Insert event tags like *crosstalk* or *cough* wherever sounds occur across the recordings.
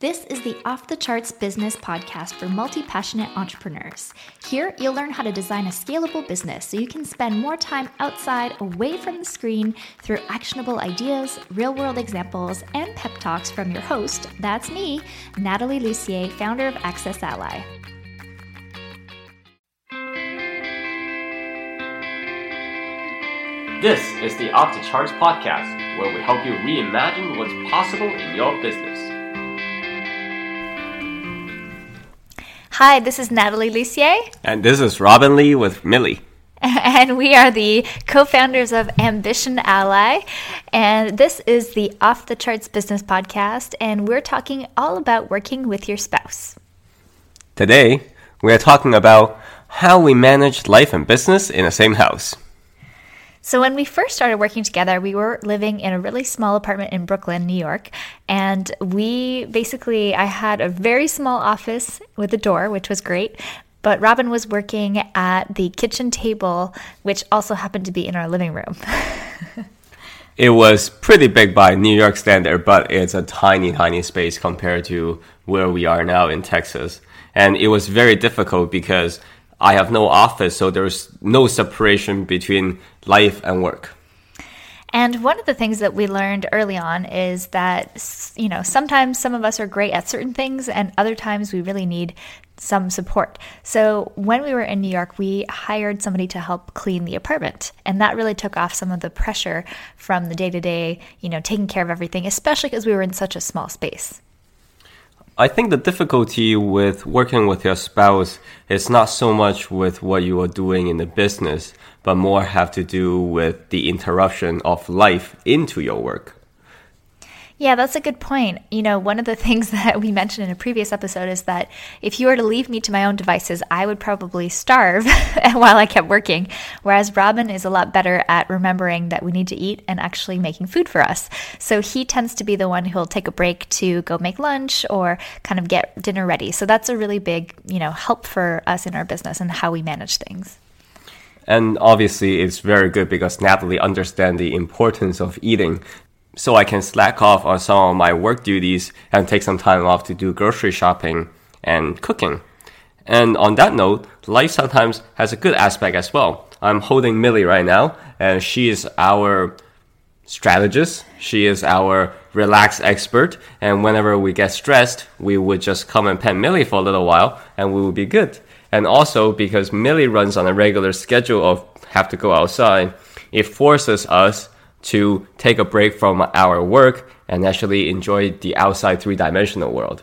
This is the Off the Charts Business Podcast for multi passionate entrepreneurs. Here, you'll learn how to design a scalable business so you can spend more time outside, away from the screen, through actionable ideas, real world examples, and pep talks from your host that's me, Nathalie Lussier, founder of AccessAlly. This is the Off the Charts Podcast, where we help you reimagine what's possible in your business. Hi, this is Nathalie Lussier. And this is Robin Lee with Millie. *laughs* And we are the co founders of Ambition Ally. And this is the Off the Charts Business Podcast. And we're talking all about working with your spouse. Today, we are talking about how we manage life and business in the same house. So, when we first started working together, we were living in a really small apartment in Brooklyn, New York. And we basically, I had a very small office with a door, which was great. But Robin was working at the kitchen table, which also happened to be in our living room. *laughs* it was pretty big by New York standard, but it's a tiny, tiny space compared to where we are now in Texas. And it was very difficult because I have no office, so there's no separation between life and work. And one of the things that we learned early on is that, you know, sometimes some of us are great at certain things, and other times we really need some support. So when we were in New York, we hired somebody to help clean the apartment. And that really took off some of the pressure from the day to day, you know, taking care of everything, especially because we were in such a small space. I think the difficulty with working with your spouse is not so much with what you are doing in the business, but more have to do with the interruption of life into your work. Yeah, that's a good point. You know, one of the *laughs* things that we mentioned in a previous episode is that if you were to leave me to my own devices, I would probably starve *laughs* while I kept working. Whereas Robin is a lot better at remembering that we need to eat and actually making food for us. So he tends to be the one who'll take a break to go make lunch or kind of get dinner ready. So that's a really big, you know, help for us in our business and how we manage things. And obviously, it's very good because Nathalie understands the importance of eating so I can slack off on some of my work duties and take some time off to do grocery shopping and cooking. And on that note, life sometimes has a good aspect as well. I'm holding Millie right now, and she is our strategist. She is our relax expert. And whenever we get stressed, we would just come and pet Millie for a little while, and we will be good. And also because Millie runs on a regular schedule of have to go outside, it forces us to take a break from our work and actually enjoy the outside three dimensional world.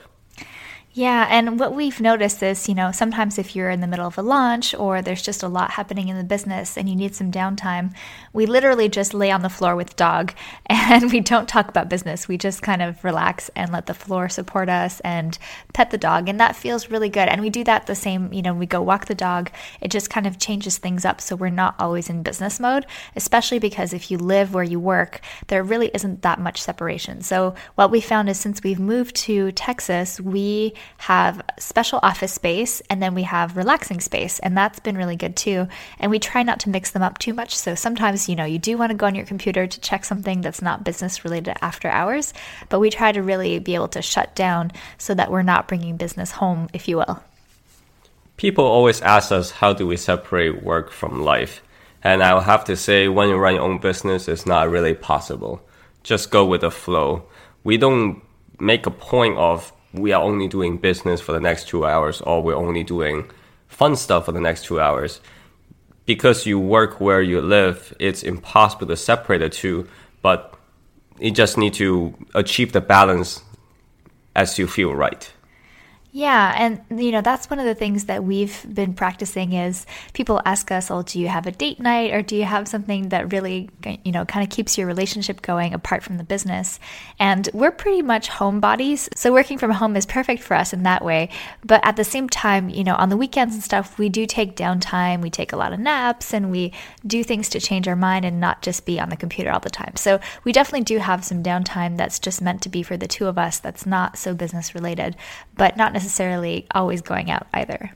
Yeah, and what we've noticed is, you know, sometimes if you're in the middle of a launch or there's just a lot happening in the business and you need some downtime, we literally just lay on the floor with dog *laughs* and we don't talk about business. We just kind of relax and let the floor support us and pet the dog. And that feels really good. And we do that the same, you know, we go walk the dog. It just kind of changes things up so we're not always in business mode, especially because if you live where you work, there really isn't that much separation. So what we found is since we've moved to Texas, we have special office space and then we have relaxing space. And that's been really good too. And we try not to mix them up too much. So sometimes, you know, you do want to go on your computer to check something that's not business related after hours, but we try to really be able to shut down so that we're not bringing business home, if you will. People always ask us, how do we separate work from life? And I'll have to say, when you run your own business, it's not really possible. Just go with the flow. We don't make a point of we are only doing business for the next two hours or we're only doing fun stuff for the next two hours. Because you work where you live, it's impossible to separate the two, but you just need to achieve the balance as you feel right. Yeah, and you know that's one of the things that we've been practicing is people ask us, "Oh, do you have a date night or do you have something that really you know kind of keeps your relationship going apart from the business?" And we're pretty much homebodies, so working from home is perfect for us in that way. But at the same time, you know, on the weekends and stuff, we do take downtime, we take a lot of naps, and we do things to change our mind and not just be on the computer all the time. So we definitely do have some downtime that's just meant to be for the two of us. That's not so business related, but not necessarily necessarily always going out either.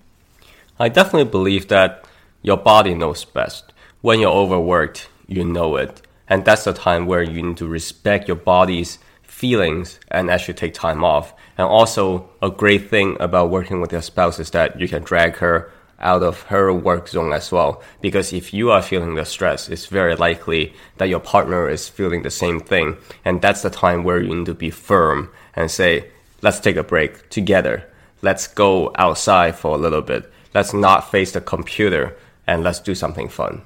I definitely believe that your body knows best. When you're overworked, you know it. And that's the time where you need to respect your body's feelings and actually take time off. And also, a great thing about working with your spouse is that you can drag her out of her work zone as well. Because if you are feeling the stress, it's very likely that your partner is feeling the same thing. And that's the time where you need to be firm and say, let's take a break together. Let's go outside for a little bit. Let's not face the computer and let's do something fun.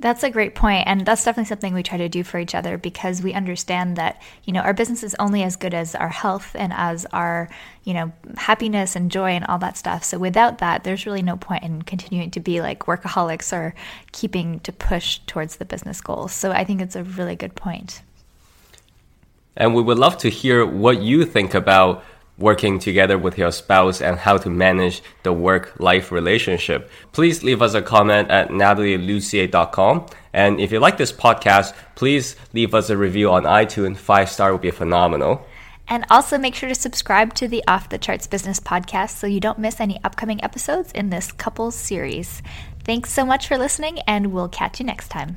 That's a great point, and that's definitely something we try to do for each other because we understand that you know our business is only as good as our health and as our you know happiness and joy and all that stuff. So without that, there's really no point in continuing to be like workaholics or keeping to push towards the business goals. So I think it's a really good point. And we would love to hear what you think about working together with your spouse and how to manage the work life relationship. Please leave us a comment at nathalielussier.com. And if you like this podcast, please leave us a review on iTunes. Five star would be phenomenal. And also make sure to subscribe to the Off the Charts Business podcast so you don't miss any upcoming episodes in this couples series. Thanks so much for listening, and we'll catch you next time.